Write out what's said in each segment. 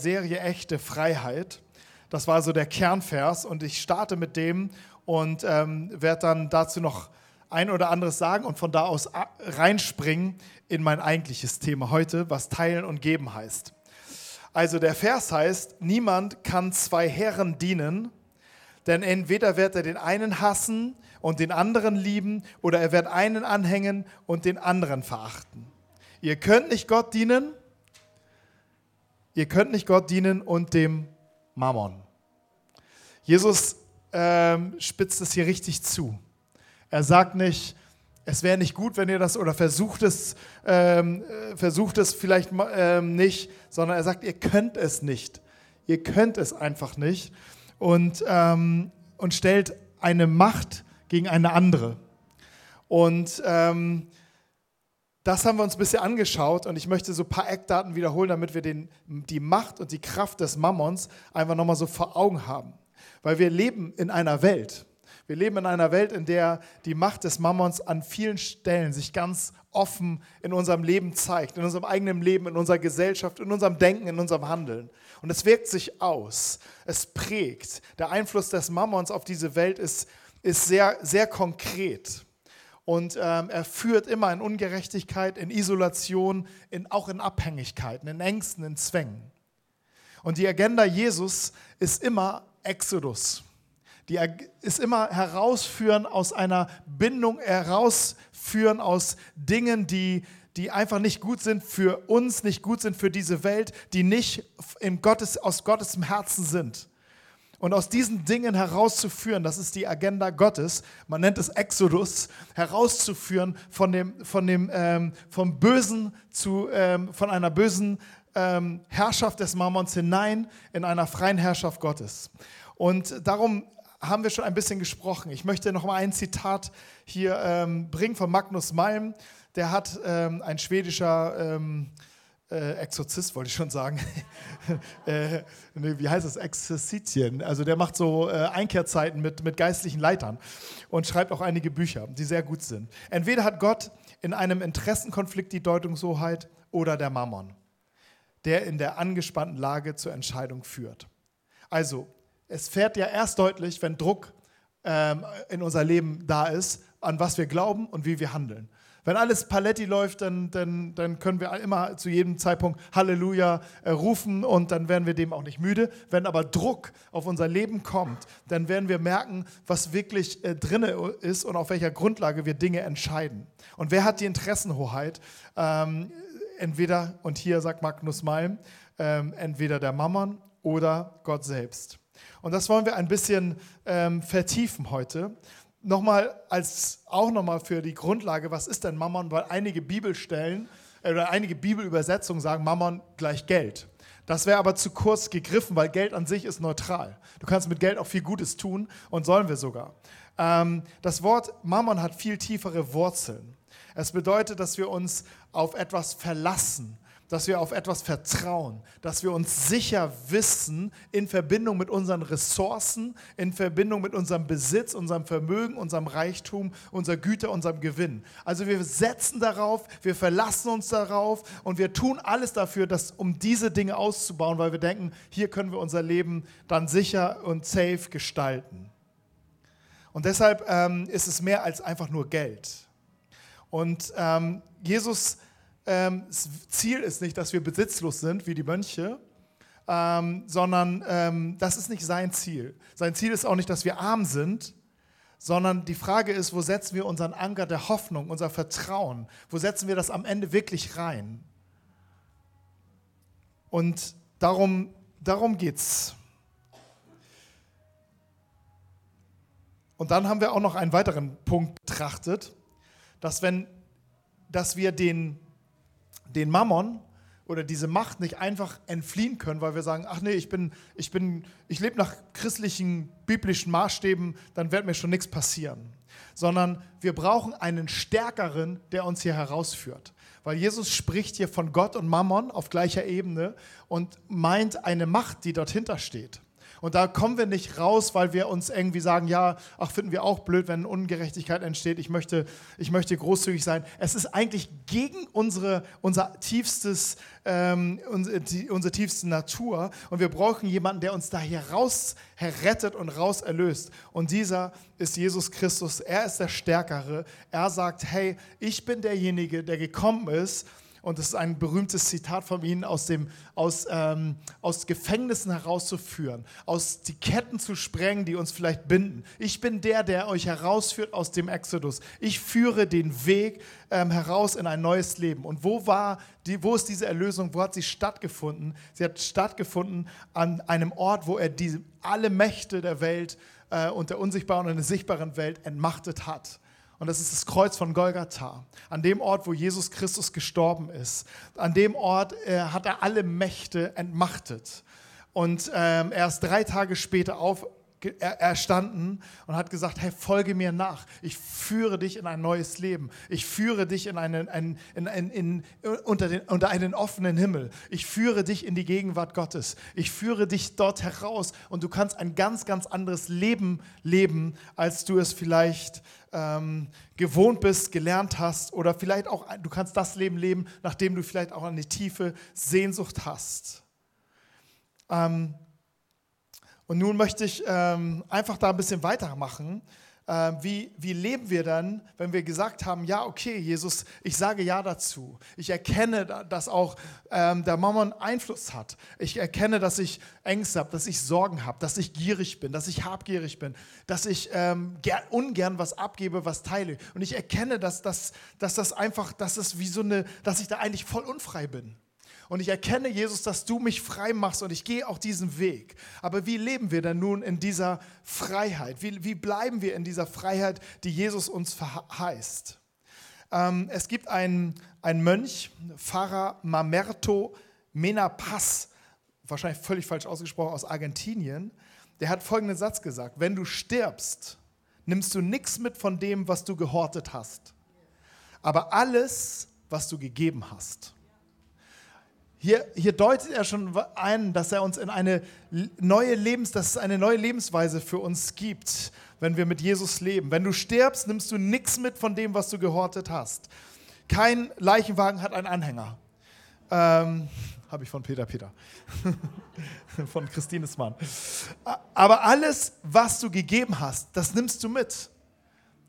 Serie Echte Freiheit. Das war so der Kernvers und ich starte mit dem und ähm, werde dann dazu noch ein oder anderes sagen und von da aus reinspringen in mein eigentliches Thema heute, was Teilen und Geben heißt. Also der Vers heißt, niemand kann zwei Herren dienen, denn entweder wird er den einen hassen und den anderen lieben oder er wird einen anhängen und den anderen verachten. Ihr könnt nicht Gott dienen Ihr könnt nicht Gott dienen und dem Mammon. Jesus ähm, spitzt es hier richtig zu. Er sagt nicht, es wäre nicht gut, wenn ihr das oder versucht es, ähm, äh, versucht es vielleicht ähm, nicht, sondern er sagt, ihr könnt es nicht. Ihr könnt es einfach nicht und, ähm, und stellt eine Macht gegen eine andere. Und ähm, das haben wir uns ein bisschen angeschaut und ich möchte so ein paar Eckdaten wiederholen, damit wir den, die Macht und die Kraft des Mammons einfach nochmal so vor Augen haben. Weil wir leben in einer Welt. Wir leben in einer Welt, in der die Macht des Mammons an vielen Stellen sich ganz offen in unserem Leben zeigt, in unserem eigenen Leben, in unserer Gesellschaft, in unserem Denken, in unserem Handeln. Und es wirkt sich aus, es prägt. Der Einfluss des Mammons auf diese Welt ist, ist sehr, sehr konkret. Und ähm, er führt immer in Ungerechtigkeit, in Isolation, in, auch in Abhängigkeiten, in Ängsten, in Zwängen. Und die Agenda Jesus ist immer Exodus. Die ist immer herausführen aus einer Bindung, herausführen aus Dingen, die, die einfach nicht gut sind für uns, nicht gut sind für diese Welt, die nicht in Gottes, aus Gottes Herzen sind. Und aus diesen Dingen herauszuführen, das ist die Agenda Gottes, man nennt es Exodus, herauszuführen von dem, von dem ähm, vom Bösen zu, ähm, von einer bösen ähm, Herrschaft des Mammons hinein in einer freien Herrschaft Gottes. Und darum haben wir schon ein bisschen gesprochen. Ich möchte noch mal ein Zitat hier ähm, bringen von Magnus Malm. Der hat ähm, ein schwedischer ähm, äh, Exorzist, wollte ich schon sagen. äh, nee, wie heißt das? Exerzitien. Also der macht so äh, Einkehrzeiten mit, mit geistlichen Leitern und schreibt auch einige Bücher, die sehr gut sind. Entweder hat Gott in einem Interessenkonflikt die Deutungshoheit oder der Mammon, der in der angespannten Lage zur Entscheidung führt. Also, es fährt ja erst deutlich, wenn Druck ähm, in unser Leben da ist, an was wir glauben und wie wir handeln. Wenn alles Paletti läuft, dann, dann, dann können wir immer zu jedem Zeitpunkt Halleluja äh, rufen und dann werden wir dem auch nicht müde. Wenn aber Druck auf unser Leben kommt, dann werden wir merken, was wirklich äh, drin ist und auf welcher Grundlage wir Dinge entscheiden. Und wer hat die Interessenhoheit? Ähm, entweder, und hier sagt Magnus Malm, ähm, entweder der Mammon oder Gott selbst. Und das wollen wir ein bisschen ähm, vertiefen heute nochmal als auch nochmal für die Grundlage, was ist denn Mammon? Weil einige Bibelstellen äh, oder einige Bibelübersetzungen sagen Mammon gleich Geld. Das wäre aber zu kurz gegriffen, weil Geld an sich ist neutral. Du kannst mit Geld auch viel Gutes tun und sollen wir sogar. Ähm, das Wort Mammon hat viel tiefere Wurzeln. Es bedeutet, dass wir uns auf etwas verlassen, dass wir auf etwas vertrauen, dass wir uns sicher wissen in Verbindung mit unseren Ressourcen, in Verbindung mit unserem Besitz, unserem Vermögen, unserem Reichtum, unserer Güter, unserem Gewinn. Also wir setzen darauf, wir verlassen uns darauf und wir tun alles dafür, dass, um diese Dinge auszubauen, weil wir denken, hier können wir unser Leben dann sicher und safe gestalten. Und deshalb ähm, ist es mehr als einfach nur Geld. Und ähm, Jesus ähm, das Ziel ist nicht, dass wir besitzlos sind wie die Mönche, ähm, sondern ähm, das ist nicht sein Ziel. Sein Ziel ist auch nicht, dass wir arm sind, sondern die Frage ist, wo setzen wir unseren Anker der Hoffnung, unser Vertrauen? Wo setzen wir das am Ende wirklich rein? Und darum, darum geht es. Und dann haben wir auch noch einen weiteren Punkt betrachtet, dass wenn dass wir den den Mammon oder diese Macht nicht einfach entfliehen können, weil wir sagen, ach nee, ich bin, ich bin, ich lebe nach christlichen, biblischen Maßstäben, dann wird mir schon nichts passieren. Sondern wir brauchen einen Stärkeren, der uns hier herausführt. Weil Jesus spricht hier von Gott und Mammon auf gleicher Ebene und meint eine Macht, die dort hinter steht. Und da kommen wir nicht raus, weil wir uns irgendwie sagen, ja, ach, finden wir auch blöd, wenn Ungerechtigkeit entsteht. Ich möchte, ich möchte großzügig sein. Es ist eigentlich gegen unsere, unser tiefstes, ähm, unsere, die, unsere tiefste Natur. Und wir brauchen jemanden, der uns da hier raus errettet und raus erlöst. Und dieser ist Jesus Christus. Er ist der Stärkere. Er sagt, hey, ich bin derjenige, der gekommen ist, und das ist ein berühmtes Zitat von ihm, aus, dem, aus, ähm, aus Gefängnissen herauszuführen, aus die Ketten zu sprengen, die uns vielleicht binden. Ich bin der, der euch herausführt aus dem Exodus. Ich führe den Weg ähm, heraus in ein neues Leben. Und wo war die, wo ist diese Erlösung? Wo hat sie stattgefunden? Sie hat stattgefunden an einem Ort, wo er die, alle Mächte der Welt äh, und der unsichtbaren und der sichtbaren Welt entmachtet hat. Und das ist das Kreuz von Golgatha. An dem Ort, wo Jesus Christus gestorben ist. An dem Ort äh, hat er alle Mächte entmachtet. Und ähm, er ist drei Tage später auf, erstanden und hat gesagt, hey, folge mir nach. Ich führe dich in ein neues Leben. Ich führe dich in einen, ein, in, in, in, unter, den, unter einen offenen Himmel. Ich führe dich in die Gegenwart Gottes. Ich führe dich dort heraus und du kannst ein ganz, ganz anderes Leben leben, als du es vielleicht ähm, gewohnt bist, gelernt hast oder vielleicht auch, du kannst das Leben leben, nachdem du vielleicht auch eine tiefe Sehnsucht hast. Ähm, und nun möchte ich ähm, einfach da ein bisschen weitermachen. Ähm, wie, wie leben wir dann, wenn wir gesagt haben, ja, okay, Jesus, ich sage ja dazu. Ich erkenne, dass auch ähm, der Mammon Einfluss hat. Ich erkenne, dass ich Ängste habe, dass ich Sorgen habe, dass ich gierig bin, dass ich habgierig bin, dass ich ähm, ungern was abgebe, was teile. Und ich erkenne, dass, dass, dass das einfach, dass es wie so eine, dass ich da eigentlich voll unfrei bin. Und ich erkenne, Jesus, dass du mich frei machst und ich gehe auch diesen Weg. Aber wie leben wir denn nun in dieser Freiheit? Wie, wie bleiben wir in dieser Freiheit, die Jesus uns verheißt? Ähm, es gibt einen, Mönch, Pfarrer Mamerto Menapas, wahrscheinlich völlig falsch ausgesprochen, aus Argentinien. Der hat folgenden Satz gesagt: Wenn du stirbst, nimmst du nichts mit von dem, was du gehortet hast, aber alles, was du gegeben hast. Hier, hier deutet er schon ein, dass er uns in eine neue Lebens, dass es eine neue Lebensweise für uns gibt, wenn wir mit Jesus leben. Wenn du stirbst, nimmst du nichts mit von dem, was du gehortet hast. Kein Leichenwagen hat einen Anhänger. Ähm, Habe ich von Peter Peter. von Christines Mann. Aber alles, was du gegeben hast, das nimmst du mit.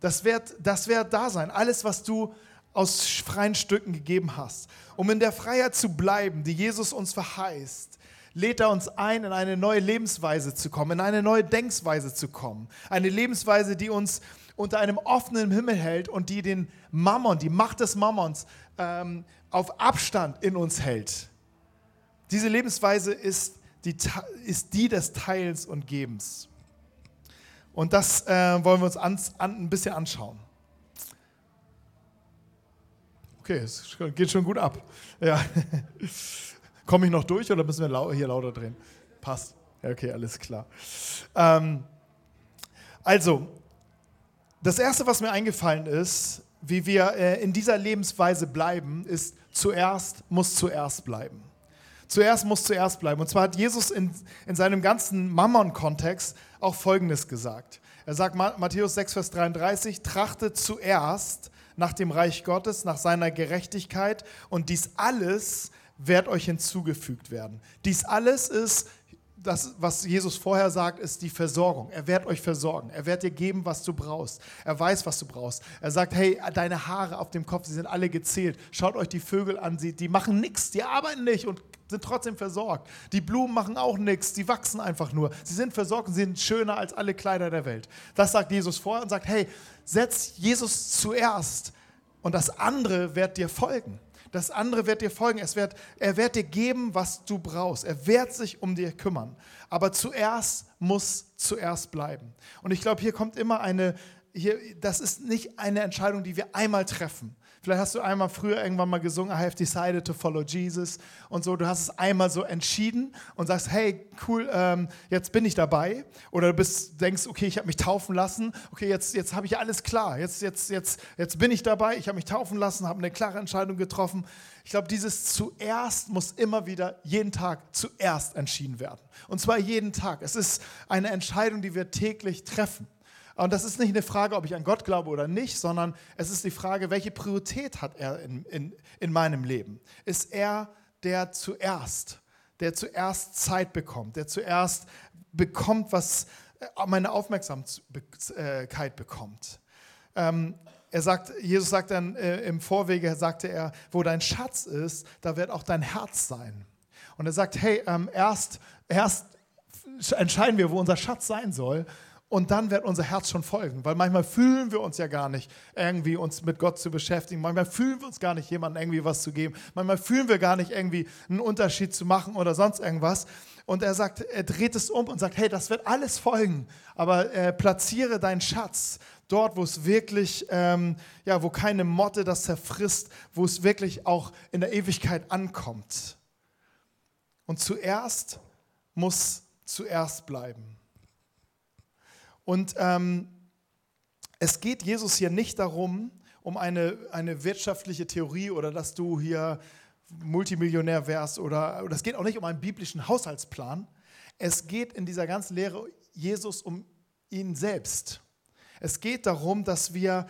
Das wird, das wird da sein. Alles, was du aus freien Stücken gegeben hast. Um in der Freiheit zu bleiben, die Jesus uns verheißt, lädt er uns ein, in eine neue Lebensweise zu kommen, in eine neue Denksweise zu kommen. Eine Lebensweise, die uns unter einem offenen Himmel hält und die den Mammon, die Macht des Mammons ähm, auf Abstand in uns hält. Diese Lebensweise ist die, ist die des Teils und Gebens. Und das äh, wollen wir uns an, an, ein bisschen anschauen. Okay, es geht schon gut ab. Ja. Komme ich noch durch oder müssen wir hier lauter drehen? Passt. Okay, alles klar. Ähm, also, das Erste, was mir eingefallen ist, wie wir äh, in dieser Lebensweise bleiben, ist, zuerst muss zuerst bleiben. Zuerst muss zuerst bleiben. Und zwar hat Jesus in, in seinem ganzen Mammon-Kontext auch Folgendes gesagt. Er sagt, Matthäus 6, Vers 33, trachtet zuerst nach dem Reich Gottes, nach seiner Gerechtigkeit und dies alles wird euch hinzugefügt werden. Dies alles ist, das, was Jesus vorher sagt, ist die Versorgung. Er wird euch versorgen. Er wird dir geben, was du brauchst. Er weiß, was du brauchst. Er sagt, hey, deine Haare auf dem Kopf, sie sind alle gezählt. Schaut euch die Vögel an, sie, die machen nichts, die arbeiten nicht und sind trotzdem versorgt. Die Blumen machen auch nichts, die wachsen einfach nur. Sie sind versorgt und sie sind schöner als alle Kleider der Welt. Das sagt Jesus vorher und sagt, hey, setz Jesus zuerst und das andere wird dir folgen. Das andere wird dir folgen. Es wird, er wird dir geben, was du brauchst. Er wird sich um dir kümmern. Aber zuerst muss zuerst bleiben. Und ich glaube, hier kommt immer eine, hier, das ist nicht eine Entscheidung, die wir einmal treffen. Vielleicht hast du einmal früher irgendwann mal gesungen, I have decided to follow Jesus und so. Du hast es einmal so entschieden und sagst, hey, cool, ähm, jetzt bin ich dabei. Oder du bist, denkst, okay, ich habe mich taufen lassen. Okay, jetzt, jetzt habe ich alles klar. Jetzt, jetzt, jetzt, jetzt bin ich dabei. Ich habe mich taufen lassen, habe eine klare Entscheidung getroffen. Ich glaube, dieses zuerst muss immer wieder jeden Tag zuerst entschieden werden. Und zwar jeden Tag. Es ist eine Entscheidung, die wir täglich treffen. Und das ist nicht eine Frage, ob ich an Gott glaube oder nicht, sondern es ist die Frage, welche Priorität hat er in, in, in meinem Leben? Ist er der zuerst, der zuerst Zeit bekommt, der zuerst bekommt, was äh, meine Aufmerksamkeit bekommt? Ähm, er sagt, Jesus sagt dann äh, im Vorwege, sagte er, wo dein Schatz ist, da wird auch dein Herz sein. Und er sagt, hey, ähm, erst, erst entscheiden wir, wo unser Schatz sein soll und dann wird unser Herz schon folgen, weil manchmal fühlen wir uns ja gar nicht, irgendwie uns mit Gott zu beschäftigen. Manchmal fühlen wir uns gar nicht, jemandem irgendwie was zu geben. Manchmal fühlen wir gar nicht, irgendwie einen Unterschied zu machen oder sonst irgendwas. Und er sagt, er dreht es um und sagt, hey, das wird alles folgen, aber äh, platziere deinen Schatz dort, wo es wirklich, ähm, ja, wo keine Motte das zerfrisst, wo es wirklich auch in der Ewigkeit ankommt. Und zuerst muss zuerst bleiben. Und ähm, es geht Jesus hier nicht darum, um eine, eine wirtschaftliche Theorie oder dass du hier Multimillionär wärst oder, oder es geht auch nicht um einen biblischen Haushaltsplan. Es geht in dieser ganzen Lehre Jesus um ihn selbst. Es geht darum, dass wir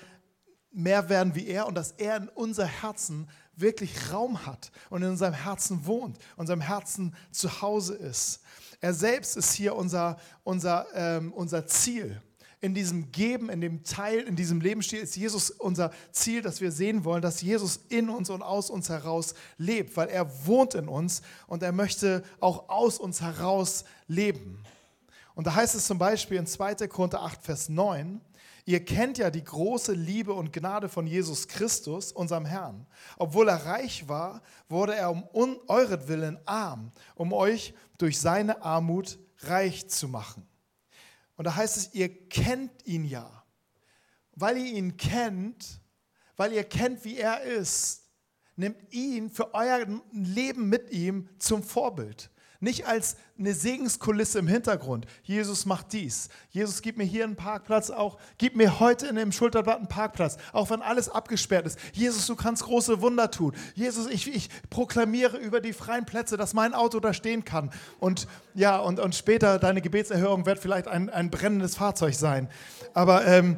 mehr werden wie er und dass er in unser Herzen wirklich Raum hat und in unserem Herzen wohnt, unserem Herzen zu Hause ist. Er selbst ist hier unser, unser, ähm, unser Ziel. In diesem Geben, in dem Teil, in diesem Lebensstil ist Jesus unser Ziel, dass wir sehen wollen, dass Jesus in uns und aus uns heraus lebt, weil er wohnt in uns und er möchte auch aus uns heraus leben. Und da heißt es zum Beispiel in 2. Korinther 8, Vers 9, Ihr kennt ja die große Liebe und Gnade von Jesus Christus, unserem Herrn. Obwohl er reich war, wurde er um euretwillen arm, um euch durch seine Armut reich zu machen. Und da heißt es, ihr kennt ihn ja. Weil ihr ihn kennt, weil ihr kennt, wie er ist, nehmt ihn für euer Leben mit ihm zum Vorbild. Nicht als eine Segenskulisse im Hintergrund. Jesus macht dies. Jesus gibt mir hier einen Parkplatz auch. Gib mir heute in dem Schulterblatt einen Parkplatz, auch wenn alles abgesperrt ist. Jesus, du kannst große Wunder tun. Jesus, ich, ich proklamiere über die freien Plätze, dass mein Auto da stehen kann. Und ja, und, und später deine Gebetserhörung wird vielleicht ein, ein brennendes Fahrzeug sein. Aber ähm,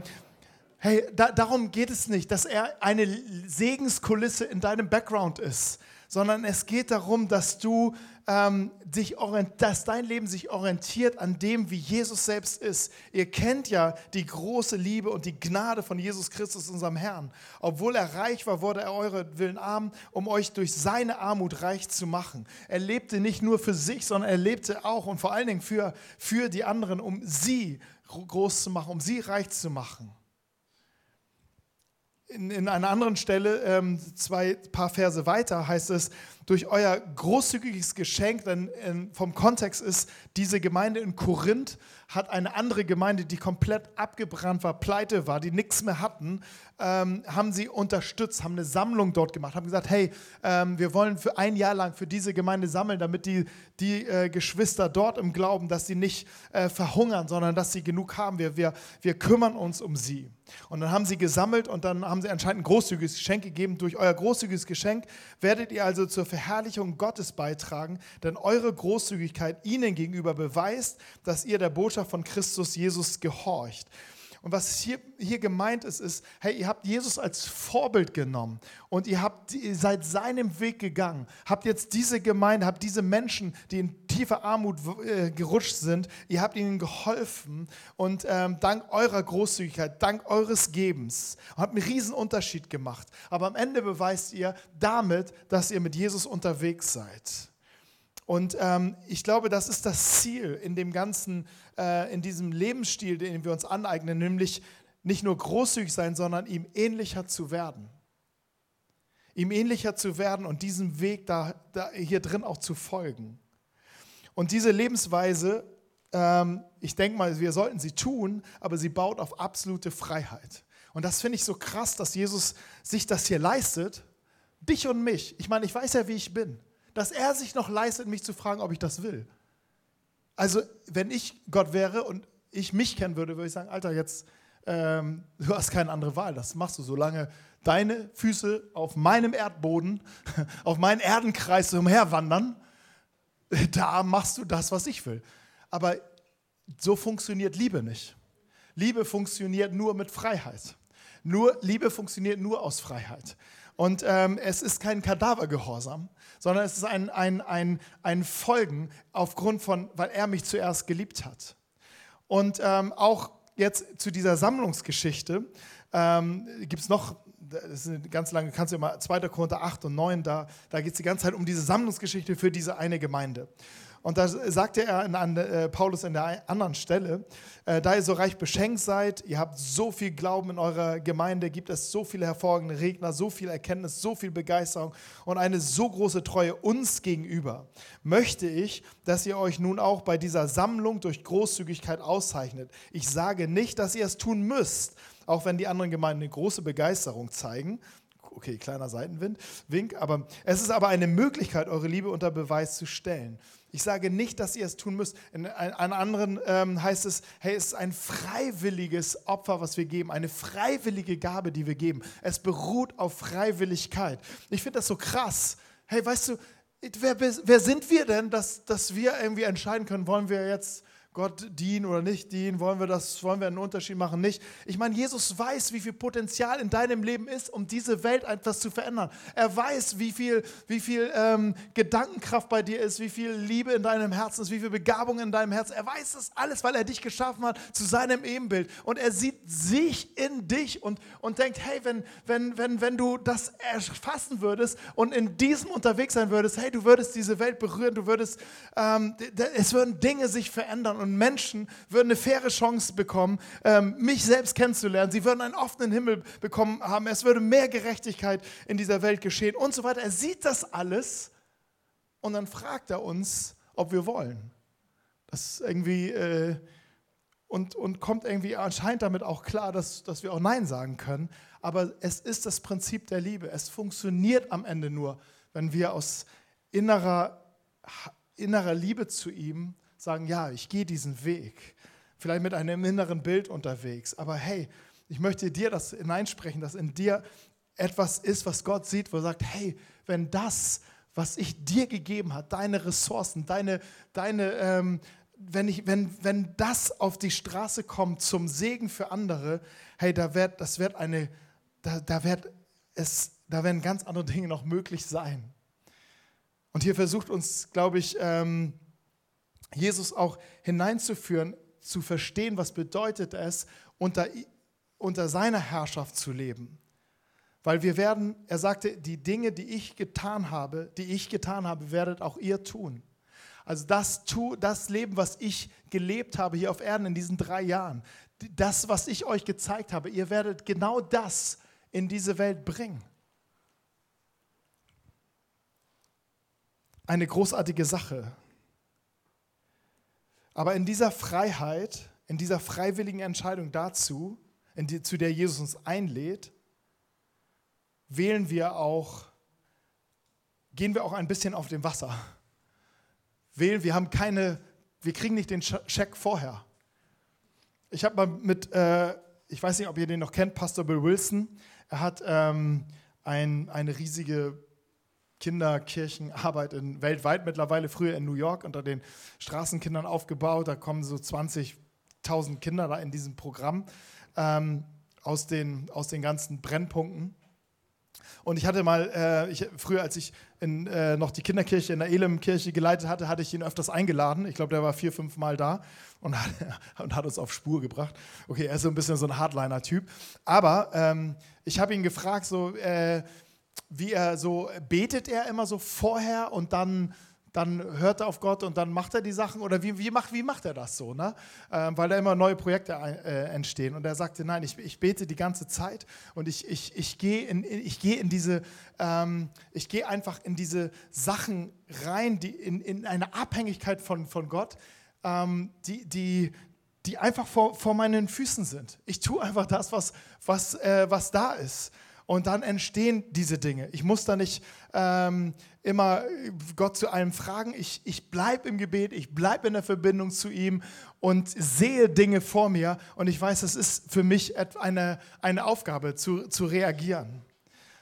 hey, da, darum geht es nicht, dass er eine Segenskulisse in deinem Background ist, sondern es geht darum, dass du ähm, dich dass dein Leben sich orientiert an dem, wie Jesus selbst ist. Ihr kennt ja die große Liebe und die Gnade von Jesus Christus, unserem Herrn. Obwohl er reich war, wurde er eure Willen arm, um euch durch seine Armut reich zu machen. Er lebte nicht nur für sich, sondern er lebte auch und vor allen Dingen für, für die anderen, um sie groß zu machen, um sie reich zu machen in, in einer anderen Stelle, ähm, zwei paar Verse weiter, heißt es, durch euer großzügiges Geschenk, denn ähm, vom Kontext ist, diese Gemeinde in Korinth hat eine andere Gemeinde, die komplett abgebrannt war, pleite war, die nichts mehr hatten, ähm, haben sie unterstützt, haben eine Sammlung dort gemacht, haben gesagt, hey, ähm, wir wollen für ein Jahr lang für diese Gemeinde sammeln, damit die, die äh, Geschwister dort im Glauben, dass sie nicht äh, verhungern, sondern dass sie genug haben. Wir, wir, wir kümmern uns um sie. Und dann haben sie gesammelt und dann haben sie anscheinend ein großzügiges Geschenk gegeben. Durch euer großzügiges Geschenk werdet ihr also zur Verherrlichung Gottes beitragen, denn eure Großzügigkeit ihnen gegenüber beweist, dass ihr der Botschaft von Christus Jesus gehorcht. Und was hier, hier gemeint ist, ist, hey, ihr habt Jesus als Vorbild genommen und ihr, habt, ihr seid seinem Weg gegangen. Habt jetzt diese Gemeinde, habt diese Menschen, die in tiefer Armut äh, gerutscht sind, ihr habt ihnen geholfen und ähm, dank eurer Großzügigkeit, dank eures Gebens, habt einen riesen Unterschied gemacht. Aber am Ende beweist ihr damit, dass ihr mit Jesus unterwegs seid. Und ähm, ich glaube, das ist das Ziel in dem ganzen, äh, in diesem Lebensstil, den wir uns aneignen, nämlich nicht nur großzügig sein, sondern ihm ähnlicher zu werden. Ihm ähnlicher zu werden und diesem Weg da, da hier drin auch zu folgen. Und diese Lebensweise, ähm, ich denke mal, wir sollten sie tun, aber sie baut auf absolute Freiheit. Und das finde ich so krass, dass Jesus sich das hier leistet, dich und mich. Ich meine, ich weiß ja, wie ich bin. Dass er sich noch leistet, mich zu fragen, ob ich das will. Also, wenn ich Gott wäre und ich mich kennen würde, würde ich sagen, Alter, jetzt, ähm, du hast keine andere Wahl. Das machst du, solange deine Füße auf meinem Erdboden, auf meinen Erdenkreis umherwandern, da machst du das, was ich will. Aber so funktioniert Liebe nicht. Liebe funktioniert nur mit Freiheit. Nur, Liebe funktioniert nur aus Freiheit. Und ähm, es ist kein Kadavergehorsam, sondern es ist ein, ein, ein, ein Folgen aufgrund von, weil er mich zuerst geliebt hat. Und ähm, auch jetzt zu dieser Sammlungsgeschichte ähm, gibt es noch, das ist eine ganz lange, kannst du immer 2. Korinther 8 und 9, da, da geht es die ganze Zeit um diese Sammlungsgeschichte für diese eine Gemeinde. Und da sagte er in, an, äh, Paulus an der anderen Stelle, äh, da ihr so reich beschenkt seid, ihr habt so viel Glauben in eurer Gemeinde, gibt es so viele hervorragende Redner, so viel Erkenntnis, so viel Begeisterung und eine so große Treue uns gegenüber, möchte ich, dass ihr euch nun auch bei dieser Sammlung durch Großzügigkeit auszeichnet. Ich sage nicht, dass ihr es tun müsst, auch wenn die anderen Gemeinden eine große Begeisterung zeigen okay, kleiner Seitenwind, Wink, aber es ist aber eine Möglichkeit, eure Liebe unter Beweis zu stellen. Ich sage nicht, dass ihr es tun müsst. In, an anderen ähm, heißt es, hey, es ist ein freiwilliges Opfer, was wir geben, eine freiwillige Gabe, die wir geben. Es beruht auf Freiwilligkeit. Ich finde das so krass. Hey, weißt du, wer, wer sind wir denn, dass, dass wir irgendwie entscheiden können, wollen wir jetzt Gott dienen oder nicht dienen? Wollen wir das, wollen wir einen Unterschied machen? Nicht. Ich meine, Jesus weiß, wie viel Potenzial in deinem Leben ist, um diese Welt etwas zu verändern. Er weiß, wie viel, wie viel ähm, Gedankenkraft bei dir ist, wie viel Liebe in deinem Herzen ist, wie viel Begabung in deinem Herzen. Er weiß das alles, weil er dich geschaffen hat zu seinem Ebenbild. Und er sieht sich in dich und, und denkt, hey, wenn, wenn, wenn, wenn du das erfassen würdest und in diesem unterwegs sein würdest, hey, du würdest diese Welt berühren, du würdest, ähm, es würden Dinge sich verändern und Menschen würden eine faire Chance bekommen, ähm, mich selbst kennenzulernen. Sie würden einen offenen Himmel bekommen haben. Es würde mehr Gerechtigkeit in dieser Welt geschehen und so weiter. Er sieht das alles und dann fragt er uns, ob wir wollen. Das irgendwie äh, und, und kommt irgendwie anscheinend damit auch klar, dass, dass wir auch Nein sagen können. Aber es ist das Prinzip der Liebe. Es funktioniert am Ende nur, wenn wir aus innerer, innerer Liebe zu ihm sagen, ja, ich gehe diesen Weg. Vielleicht mit einem inneren Bild unterwegs. Aber hey, ich möchte dir das hineinsprechen, dass in dir etwas ist, was Gott sieht, wo er sagt, hey, wenn das, was ich dir gegeben habe, deine Ressourcen, deine, deine ähm, wenn, ich, wenn, wenn das auf die Straße kommt zum Segen für andere, hey, da wird, das wird eine, da, da wird es, da werden ganz andere Dinge noch möglich sein. Und hier versucht uns, glaube ich, ähm, Jesus auch hineinzuführen, zu verstehen, was bedeutet es, unter, unter seiner Herrschaft zu leben. Weil wir werden, er sagte, die Dinge, die ich getan habe, die ich getan habe, werdet auch ihr tun. Also das, das Leben, was ich gelebt habe hier auf Erden in diesen drei Jahren, das, was ich euch gezeigt habe, ihr werdet genau das in diese Welt bringen. Eine großartige Sache. Aber in dieser Freiheit, in dieser freiwilligen Entscheidung dazu, die, zu der Jesus uns einlädt, wählen wir auch, gehen wir auch ein bisschen auf dem Wasser. Wählen, wir haben keine, wir kriegen nicht den Scheck vorher. Ich habe mal mit, äh, ich weiß nicht, ob ihr den noch kennt, Pastor Bill Wilson. Er hat ähm, ein, eine riesige Kinderkirchenarbeit in, weltweit mittlerweile, früher in New York unter den Straßenkindern aufgebaut. Da kommen so 20.000 Kinder da in diesem Programm ähm, aus, den, aus den ganzen Brennpunkten. Und ich hatte mal, äh, ich, früher, als ich in, äh, noch die Kinderkirche in der Elim-Kirche geleitet hatte, hatte ich ihn öfters eingeladen. Ich glaube, der war vier, fünf Mal da und hat, und hat, uns auf Spur gebracht. Okay, er ist so ein bisschen so ein Hardliner-Typ. Aber ähm, ich habe ihn gefragt, so, äh, wie er so, betet er immer so vorher und dann, dann hört er auf Gott und dann macht er die Sachen? Oder wie, wie, macht, wie macht er das so? Ne? Ähm, weil da immer neue Projekte äh, entstehen. Und er sagte, nein, ich, ich bete die ganze Zeit und ich, ich, ich gehe in, ich geh in diese, ähm, ich gehe einfach in diese Sachen rein, die in, in eine Abhängigkeit von, von Gott, ähm, die, die, die einfach vor, vor meinen Füßen sind. Ich tue einfach das, was, was, äh, was da ist. Und dann entstehen diese Dinge. Ich muss da nicht ähm, immer Gott zu allem fragen. Ich, ich bleibe im Gebet, ich bleibe in der Verbindung zu ihm und sehe Dinge vor mir. Und ich weiß, es ist für mich eine, eine Aufgabe, zu, zu reagieren.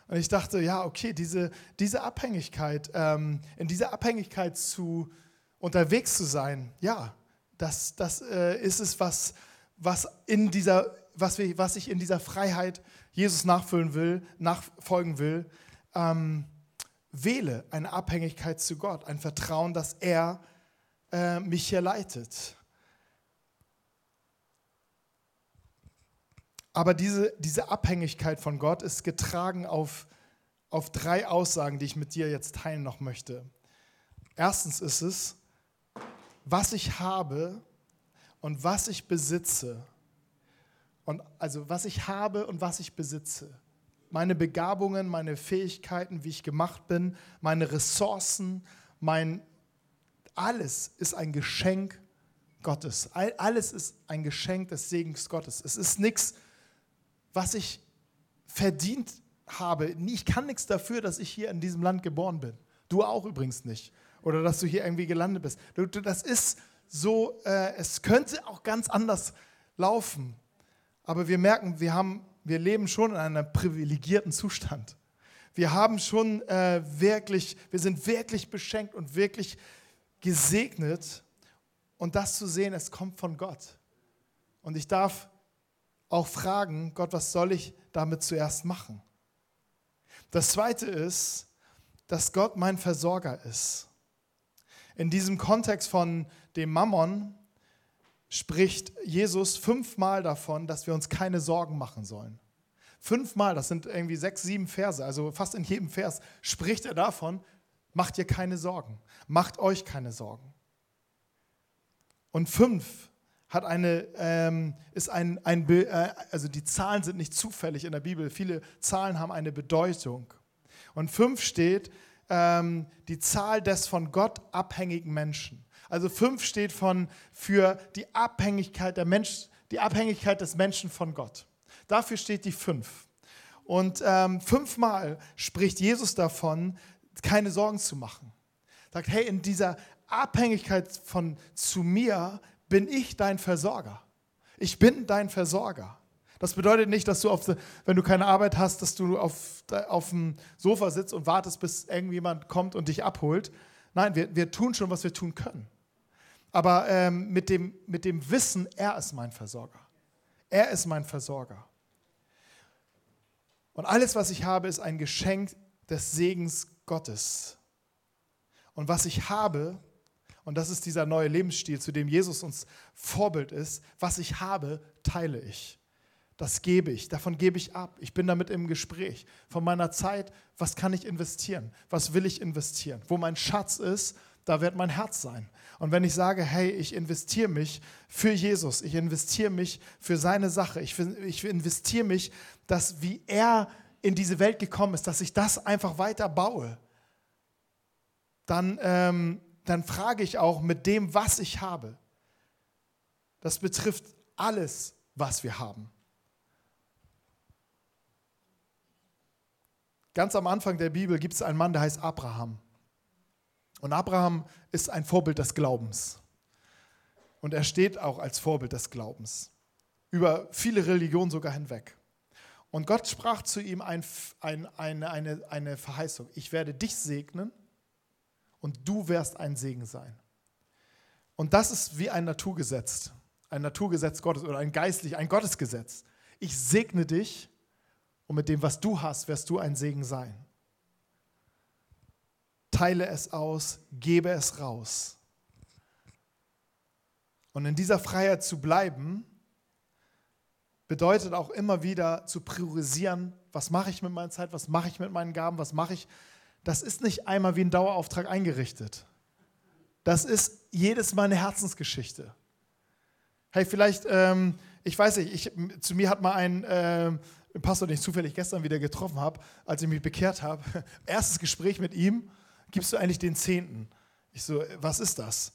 Und ich dachte, ja, okay, diese, diese Abhängigkeit, ähm, in dieser Abhängigkeit zu unterwegs zu sein, ja, das, das äh, ist es, was, was, in dieser, was, wir, was ich in dieser Freiheit Jesus nachfüllen will, nachfolgen will. Ähm, wähle eine Abhängigkeit zu Gott, ein Vertrauen, dass er äh, mich hier leitet. Aber diese, diese Abhängigkeit von Gott ist getragen auf, auf drei Aussagen, die ich mit dir jetzt teilen noch möchte. Erstens ist es, was ich habe und was ich besitze. Und also was ich habe und was ich besitze. Meine Begabungen, meine Fähigkeiten, wie ich gemacht bin, meine Ressourcen, mein alles ist ein Geschenk Gottes. Alles ist ein Geschenk des Segens Gottes. Es ist nichts, was ich verdient habe. Ich kann nichts dafür, dass ich hier in diesem Land geboren bin. Du auch übrigens nicht oder dass du hier irgendwie gelandet bist. Das ist so, äh, es könnte auch ganz anders laufen, aber wir merken, wir, haben, wir leben schon in einem privilegierten Zustand. Wir haben schon äh, wirklich, wir sind wirklich beschenkt und wirklich gesegnet. Und das zu sehen, es kommt von Gott. Und ich darf auch fragen, Gott, was soll ich damit zuerst machen? Das Zweite ist, dass Gott mein Versorger ist. In diesem Kontext von dem Mammon spricht Jesus fünfmal davon, dass wir uns keine Sorgen machen sollen. Fünfmal, das sind irgendwie sechs, sieben Verse, also fast in jedem Vers spricht er davon, macht ihr keine Sorgen, macht euch keine Sorgen. Und fünf hat eine, ähm, ist ein, ein äh, also die Zahlen sind nicht zufällig in der Bibel, viele Zahlen haben eine Bedeutung. Und fünf steht, ähm, die Zahl des von Gott abhängigen Menschen. Also fünf steht von, für die Abhängigkeit, der Mensch, die Abhängigkeit des Menschen von Gott. Dafür steht die fünf. Und ähm, fünfmal spricht Jesus davon, keine Sorgen zu machen. Sagt, hey, in dieser Abhängigkeit von zu mir bin ich dein Versorger. Ich bin dein Versorger. Das bedeutet nicht, dass du, auf, wenn du keine Arbeit hast, dass du auf, auf dem Sofa sitzt und wartest, bis irgendjemand kommt und dich abholt. Nein, wir, wir tun schon, was wir tun können. Aber ähm, mit, dem, mit dem Wissen, er ist mein Versorger. Er ist mein Versorger. Und alles, was ich habe, ist ein Geschenk des Segens Gottes. Und was ich habe, und das ist dieser neue Lebensstil, zu dem Jesus uns Vorbild ist, was ich habe, teile ich das gebe ich, davon gebe ich ab. Ich bin damit im Gespräch. Von meiner Zeit, was kann ich investieren? Was will ich investieren? Wo mein Schatz ist, da wird mein Herz sein. Und wenn ich sage, hey, ich investiere mich für Jesus, ich investiere mich für seine Sache, ich, ich investiere mich, dass wie er in diese Welt gekommen ist, dass ich das einfach weiter baue, dann, ähm, dann frage ich auch mit dem, was ich habe. Das betrifft alles, was wir haben. Ganz am Anfang der Bibel gibt es einen Mann, der heißt Abraham. Und Abraham ist ein Vorbild des Glaubens. Und er steht auch als Vorbild des Glaubens. Über viele Religionen sogar hinweg. Und Gott sprach zu ihm ein, ein, eine, eine, eine Verheißung. Ich werde dich segnen und du wirst ein Segen sein. Und das ist wie ein Naturgesetz. Ein Naturgesetz Gottes oder ein geistlich, ein Gottesgesetz. Ich segne dich und mit dem, was du hast, wirst du ein Segen sein. Teile es aus, gebe es raus. Und in dieser Freiheit zu bleiben, bedeutet auch immer wieder zu priorisieren, was mache ich mit meiner Zeit, was mache ich mit meinen Gaben, was mache ich. Das ist nicht einmal wie ein Dauerauftrag eingerichtet. Das ist jedes Mal eine Herzensgeschichte. Hey, vielleicht, ähm, ich weiß nicht, ich, zu mir hat mal ein, äh, den Pastor, den ich zufällig gestern wieder getroffen habe, als ich mich bekehrt habe, erstes Gespräch mit ihm, gibst du eigentlich den Zehnten? Ich so, was ist das?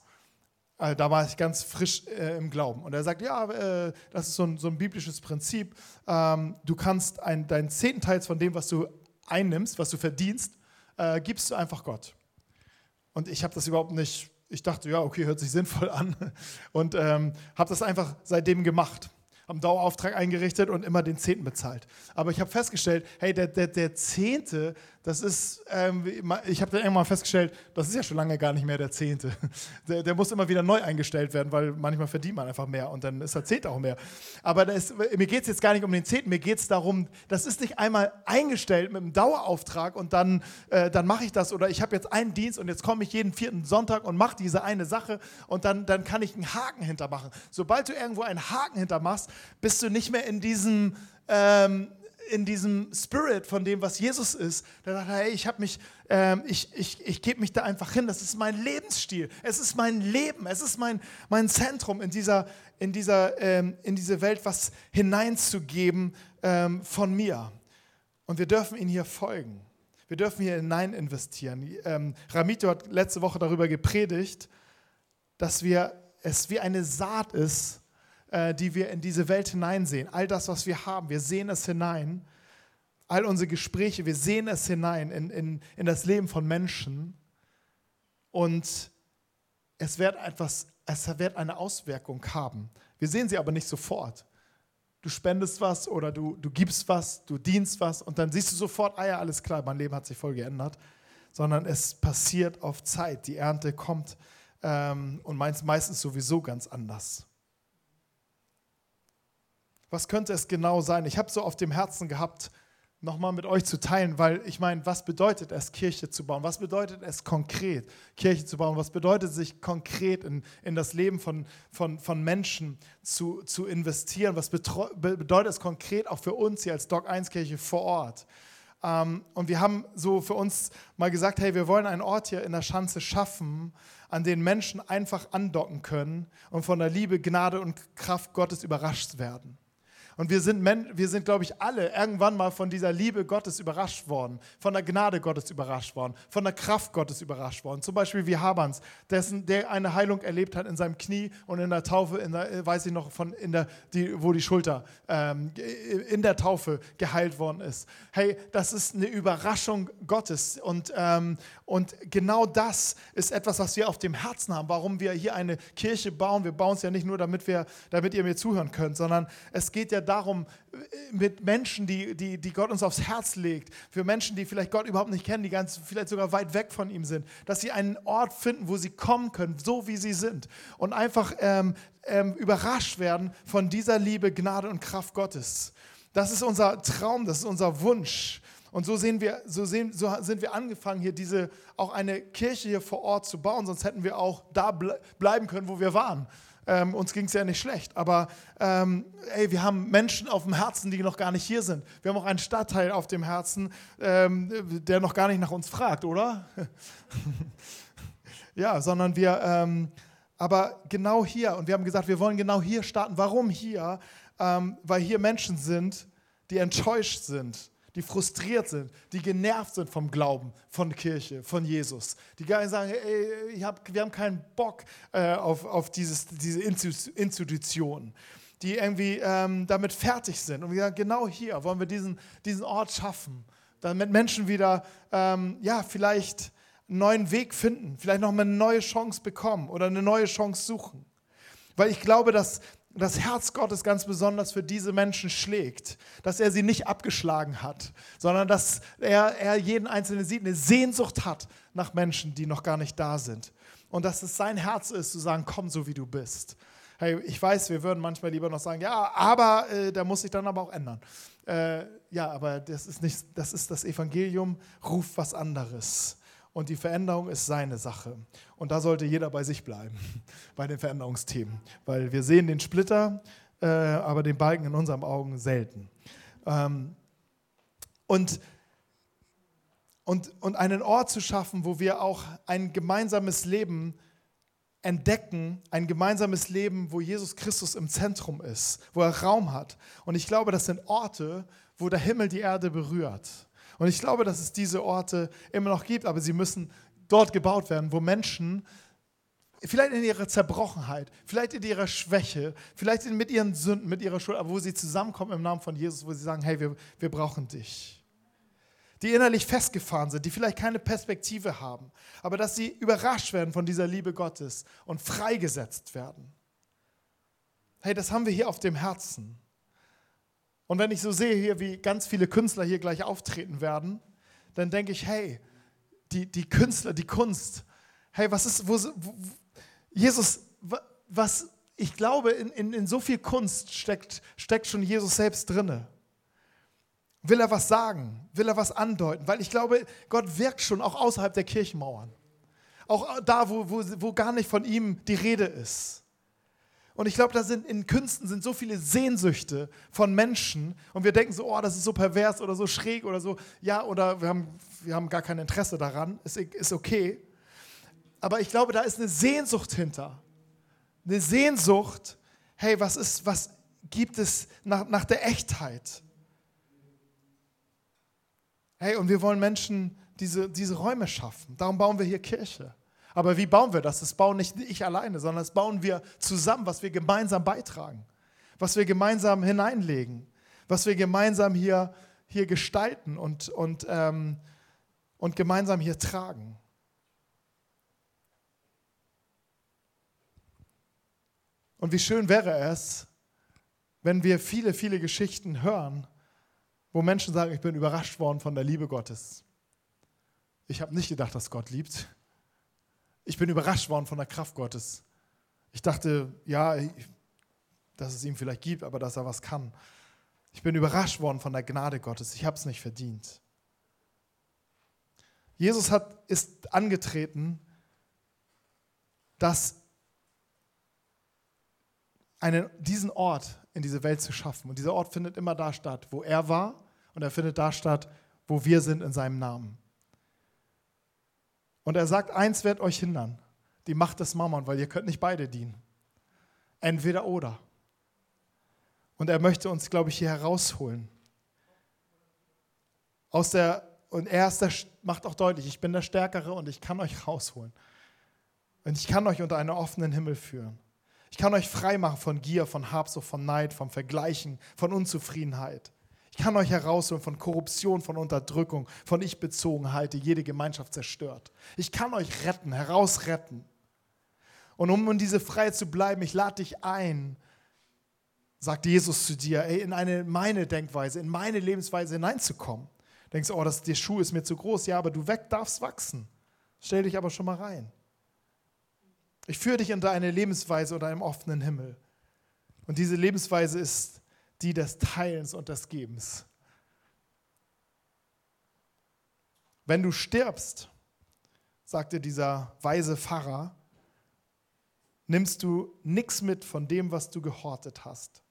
Äh, da war ich ganz frisch äh, im Glauben. Und er sagt, ja, äh, das ist so ein, so ein biblisches Prinzip. Ähm, du kannst ein, deinen zehnten Teil von dem, was du einnimmst, was du verdienst, äh, gibst du einfach Gott. Und ich habe das überhaupt nicht, ich dachte, ja, okay, hört sich sinnvoll an. Und ähm, habe das einfach seitdem gemacht haben Dauerauftrag eingerichtet und immer den Zehnten bezahlt. Aber ich habe festgestellt, hey, der, der, der Zehnte, das ist, ähm, ich habe dann irgendwann festgestellt, das ist ja schon lange gar nicht mehr der Zehnte. Der, der, muss immer wieder neu eingestellt werden, weil manchmal verdient man einfach mehr und dann ist der Zehnte auch mehr. Aber ist, mir geht es jetzt gar nicht um den Zehnten, mir geht es darum, das ist nicht einmal eingestellt mit einem Dauerauftrag und dann, äh, dann mache ich das oder ich habe jetzt einen Dienst und jetzt komme ich jeden vierten Sonntag und mache diese eine Sache und dann, dann kann ich einen Haken hintermachen. Sobald du irgendwo einen Haken hintermachst, bist du nicht mehr in diesem, ähm, in diesem Spirit von dem, was Jesus ist. Da sagt er, hey, ich habe mich, ähm, ich, ich, ich gebe mich da einfach hin. Das ist mein Lebensstil. Es ist mein Leben. Es ist mein, mein Zentrum in dieser, in dieser, ähm, in diese Welt, was hineinzugeben ähm, von mir. Und wir dürfen ihn hier folgen. Wir dürfen hier hinein investieren. Ähm, Ramito hat letzte Woche darüber gepredigt, dass wir es wie eine Saat ist, die wir in diese Welt hineinsehen. All das, was wir haben, wir sehen es hinein. All unsere Gespräche, wir sehen es hinein in, in, in das Leben von Menschen. Und es wird, etwas, es wird eine Auswirkung haben. Wir sehen sie aber nicht sofort. Du spendest was oder du, du gibst was, du dienst was und dann siehst du sofort, ah ja, alles klar, mein Leben hat sich voll geändert. Sondern es passiert auf Zeit. Die Ernte kommt ähm, und meistens sowieso ganz anders. Was könnte es genau sein? Ich habe so auf dem Herzen gehabt, nochmal mit euch zu teilen, weil ich meine, was bedeutet es, Kirche zu bauen? Was bedeutet es konkret, Kirche zu bauen? Was bedeutet sich konkret in, in das Leben von, von, von Menschen zu, zu investieren? Was bedeutet es konkret auch für uns hier als Doc 1 Kirche vor Ort? Ähm, und wir haben so für uns mal gesagt, hey, wir wollen einen Ort hier in der Schanze schaffen, an den Menschen einfach andocken können und von der Liebe, Gnade und Kraft Gottes überrascht werden. Und wir sind, wir sind, glaube ich, alle irgendwann mal von dieser Liebe Gottes überrascht worden, von der Gnade Gottes überrascht worden, von der Kraft Gottes überrascht worden. Zum Beispiel wie Habans, dessen, der eine Heilung erlebt hat in seinem Knie und in der Taufe, in der, weiß ich noch, von in der, die, wo die Schulter ähm, in der Taufe geheilt worden ist. Hey, das ist eine Überraschung Gottes. Und, ähm, und genau das ist etwas, was wir auf dem Herzen haben, warum wir hier eine Kirche bauen. Wir bauen es ja nicht nur, damit, wir, damit ihr mir zuhören könnt, sondern es geht ja darum, mit Menschen, die, die, die Gott uns aufs Herz legt, für Menschen, die vielleicht Gott überhaupt nicht kennen, die ganz vielleicht sogar weit weg von ihm sind, dass sie einen Ort finden, wo sie kommen können, so wie sie sind und einfach ähm, ähm, überrascht werden von dieser Liebe, Gnade und Kraft Gottes. Das ist unser Traum, das ist unser Wunsch. Und so, sehen wir, so, sehen, so sind wir angefangen, hier diese, auch eine Kirche hier vor Ort zu bauen, sonst hätten wir auch da bleiben können, wo wir waren. Ähm, uns ging es ja nicht schlecht, aber ähm, ey, wir haben Menschen auf dem Herzen, die noch gar nicht hier sind. Wir haben auch einen Stadtteil auf dem Herzen, ähm, der noch gar nicht nach uns fragt, oder? ja, sondern wir, ähm, aber genau hier, und wir haben gesagt, wir wollen genau hier starten. Warum hier? Ähm, weil hier Menschen sind, die enttäuscht sind die frustriert sind, die genervt sind vom Glauben, von Kirche, von Jesus. Die gar nicht sagen, ey, hab, wir haben keinen Bock äh, auf, auf dieses, diese Institution. Die irgendwie ähm, damit fertig sind. Und wir sagen, genau hier wollen wir diesen, diesen Ort schaffen, damit Menschen wieder, ähm, ja, vielleicht einen neuen Weg finden, vielleicht noch mal eine neue Chance bekommen oder eine neue Chance suchen. Weil ich glaube, dass das Herz Gottes ganz besonders für diese Menschen schlägt, dass er sie nicht abgeschlagen hat, sondern dass er, er jeden Einzelnen sieht, eine Sehnsucht hat nach Menschen, die noch gar nicht da sind. Und dass es sein Herz ist, zu sagen, komm so wie du bist. Hey, ich weiß, wir würden manchmal lieber noch sagen, ja, aber äh, der muss sich dann aber auch ändern. Äh, ja, aber das ist nicht, das ist das Evangelium, ruft was anderes. Und die Veränderung ist seine Sache. Und da sollte jeder bei sich bleiben, bei den Veränderungsthemen. Weil wir sehen den Splitter, äh, aber den Balken in unseren Augen selten. Ähm, und, und, und einen Ort zu schaffen, wo wir auch ein gemeinsames Leben entdecken, ein gemeinsames Leben, wo Jesus Christus im Zentrum ist, wo er Raum hat. Und ich glaube, das sind Orte, wo der Himmel die Erde berührt. Und ich glaube, dass es diese Orte immer noch gibt, aber sie müssen dort gebaut werden, wo Menschen vielleicht in ihrer Zerbrochenheit, vielleicht in ihrer Schwäche, vielleicht mit ihren Sünden, mit ihrer Schuld, aber wo sie zusammenkommen im Namen von Jesus, wo sie sagen, hey, wir, wir brauchen dich. Die innerlich festgefahren sind, die vielleicht keine Perspektive haben, aber dass sie überrascht werden von dieser Liebe Gottes und freigesetzt werden. Hey, das haben wir hier auf dem Herzen. Und wenn ich so sehe hier, wie ganz viele Künstler hier gleich auftreten werden, dann denke ich, hey, die, die Künstler, die Kunst, hey, was ist, wo, wo Jesus, was, ich glaube, in, in, in so viel Kunst steckt, steckt schon Jesus selbst drinne. Will er was sagen? Will er was andeuten? Weil ich glaube, Gott wirkt schon auch außerhalb der Kirchenmauern. Auch da, wo, wo, wo gar nicht von ihm die Rede ist. Und ich glaube, da sind in Künsten sind so viele Sehnsüchte von Menschen und wir denken so, oh, das ist so pervers oder so schräg oder so. Ja, oder wir haben, wir haben gar kein Interesse daran. Ist, ist okay. Aber ich glaube, da ist eine Sehnsucht hinter. Eine Sehnsucht, hey, was ist, was gibt es nach, nach der Echtheit? Hey, und wir wollen Menschen diese, diese Räume schaffen. Darum bauen wir hier Kirche. Aber wie bauen wir das? Das bauen nicht ich alleine, sondern das bauen wir zusammen, was wir gemeinsam beitragen, was wir gemeinsam hineinlegen, was wir gemeinsam hier, hier gestalten und, und, ähm, und gemeinsam hier tragen. Und wie schön wäre es, wenn wir viele, viele Geschichten hören, wo Menschen sagen, ich bin überrascht worden von der Liebe Gottes. Ich habe nicht gedacht, dass Gott liebt. Ich bin überrascht worden von der Kraft Gottes. Ich dachte, ja, dass es ihm vielleicht gibt, aber dass er was kann. Ich bin überrascht worden von der Gnade Gottes. Ich habe es nicht verdient. Jesus hat, ist angetreten, dass einen, diesen Ort in diese Welt zu schaffen. Und dieser Ort findet immer da statt, wo er war und er findet da statt, wo wir sind in seinem Namen. Und er sagt, eins wird euch hindern, die Macht des Mammon, weil ihr könnt nicht beide dienen. Entweder oder. Und er möchte uns, glaube ich, hier herausholen. Aus der, und er der, macht auch deutlich, ich bin der Stärkere und ich kann euch rausholen. Und ich kann euch unter einen offenen Himmel führen. Ich kann euch frei machen von Gier, von Habsucht, von Neid, vom Vergleichen, von Unzufriedenheit. Ich kann euch herausholen von Korruption, von Unterdrückung, von Ich-Bezogenheit, die jede Gemeinschaft zerstört. Ich kann euch retten, herausretten. Und um in diese Freiheit zu bleiben, ich lade dich ein, sagt Jesus zu dir, ey, in eine meine Denkweise, in meine Lebensweise hineinzukommen. Denkst du, oh, das, der Schuh ist mir zu groß. Ja, aber du weg darfst wachsen. Stell dich aber schon mal rein. Ich führe dich in deine Lebensweise oder einem offenen Himmel. Und diese Lebensweise ist die des Teilens und des Gebens. Wenn du stirbst, sagte dieser weise Pfarrer, nimmst du nichts mit von dem, was du gehortet hast,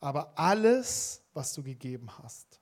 aber alles, was du gegeben hast.